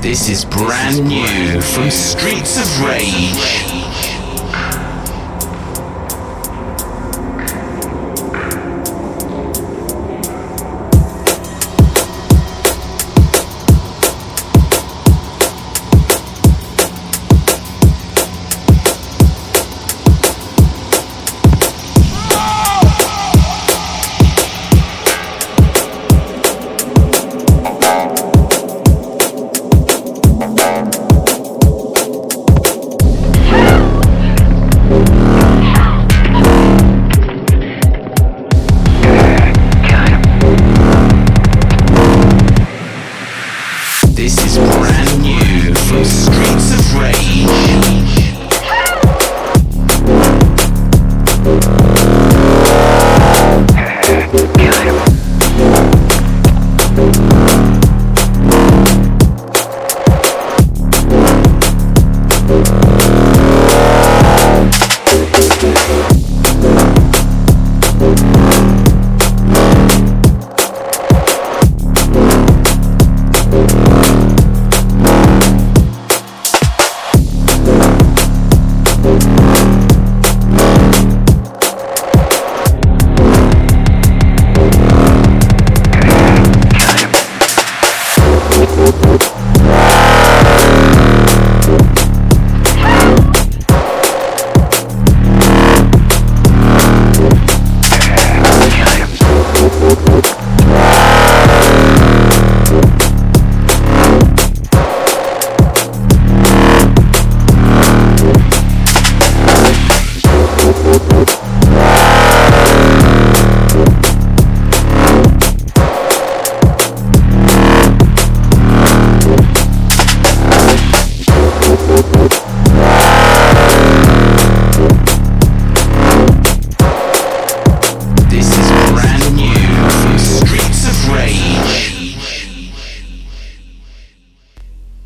This is brand new from Streets of Rage. This is brand new from Streets.